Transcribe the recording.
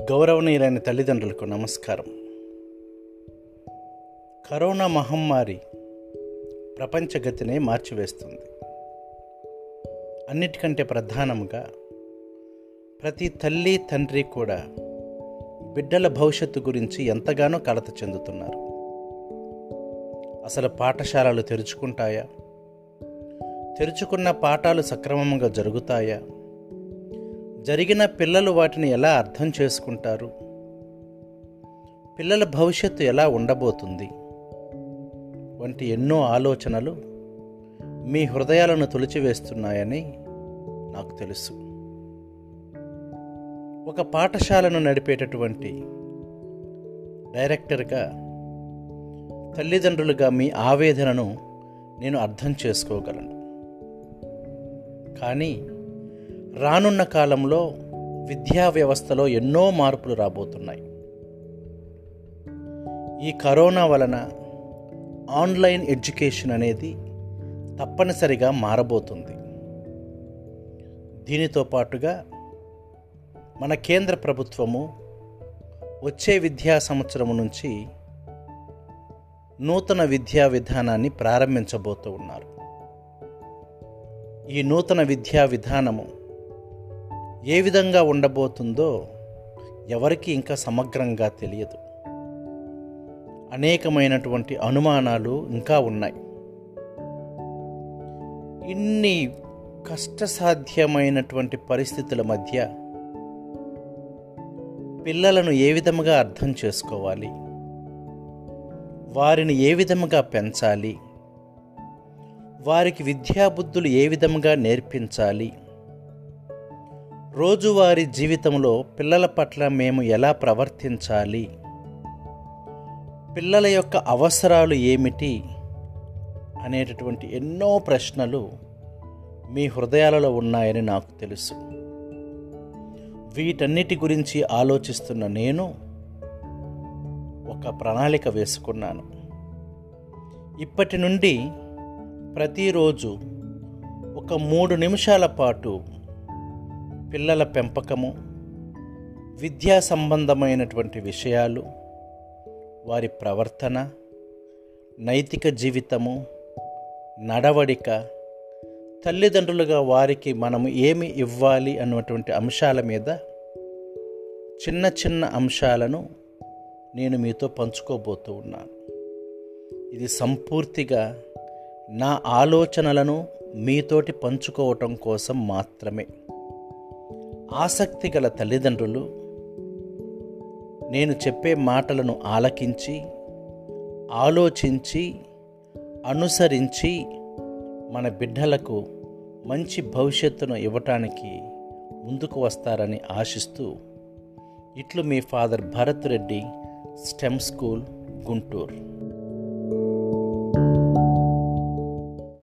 గౌరవనీయులైన తల్లిదండ్రులకు నమస్కారం. కరోనా మహమ్మారి ప్రపంచ గతినే మార్చివేస్తుంది. అన్నిటికంటే ప్రధానంగా ప్రతి తల్లి తండ్రి కూడా బిడ్డల భవిష్యత్తు గురించి ఎంతగానో కలత చెందుతున్నారు. అసలు పాఠశాలలు తెరుచుకుంటాయా? తెరుచుకున్న పాఠాలు సక్రమంగా జరుగుతాయా? జరిగిన పిల్లలు వాటిని ఎలా అర్థం చేసుకుంటారు? పిల్లల భవిష్యత్తు ఎలా ఉండబోతుంది? వంటి ఎన్నో ఆలోచనలు మీ హృదయాలను తొలిచివేస్తున్నాయని నాకు తెలుసు. ఒక పాఠశాలను నడిపేటటువంటి డైరెక్టర్గా తల్లిదండ్రులుగా మీ ఆవేదనను నేను అర్థం చేసుకోగలను. కానీ రానున్న కాలంలో విద్యా వ్యవస్థలో ఎన్నో మార్పులు రాబోతున్నాయి. ఈ కరోనా వలన ఆన్లైన్ ఎడ్యుకేషన్ అనేది తప్పనిసరిగా మారబోతుంది. దీనితో పాటుగా మన కేంద్ర ప్రభుత్వము వచ్చే విద్యా సంవత్సరం నుంచి నూతన విద్యా విధానాన్ని ప్రారంభించబోతూ ఉన్నారు. ఈ నూతన విద్యా విధానము ఏ విధంగా ఉండబోతుందో ఎవరికి ఇంకా సమగ్రంగా తెలియదు. అనేకమైనటువంటి అనుమానాలు ఇంకా ఉన్నాయి. ఇన్ని కష్టసాధ్యమైనటువంటి పరిస్థితుల మధ్య పిల్లలను ఏ విధముగా అర్థం చేసుకోవాలి? వారిని ఏ విధముగా పెంచాలి? వారికి విద్యాబుద్ధులు ఏ విధముగా నేర్పించాలి? రోజువారీ జీవితంలో పిల్లల పట్ల మేము ఎలా ప్రవర్తించాలి? పిల్లల యొక్క అవసరాలు ఏమిటి? అనేటటువంటి ఎన్నో ప్రశ్నలు మీ హృదయాలలో ఉన్నాయని నాకు తెలుసు. వీటన్నిటి గురించి ఆలోచిస్తున్న నేను ఒక ప్రణాళిక వేసుకున్నాను. ఇప్పటి నుండి ప్రతిరోజు ఒక మూడు నిమిషాల పాటు పిల్లల పెంపకము విద్యా సంబంధమైనటువంటి విషయాలు వారి ప్రవర్తన నైతిక జీవితము నడవడిక తల్లిదండ్రులుగా వారికి మనము ఏమి ఇవ్వాలి అన్నటువంటి అంశాల మీద చిన్న చిన్న అంశాలను నేను మీతో పంచుకోబోతూ ఉన్నాను. ఇది సంపూర్తిగా నా ఆలోచనలను మీతోటి పంచుకోవటం కోసం మాత్రమే. ఆసక్తి గల తల్లిదండ్రులు నేను చెప్పే మాటలను ఆలకించి ఆలోచించి అనుసరించి మన బిడ్డలకు మంచి భవిష్యత్తును ఇవ్వటానికి ముందుకు వస్తారని ఆశిస్తూ ఇట్లు మీ father Bharat Reddy STEM school Guntur.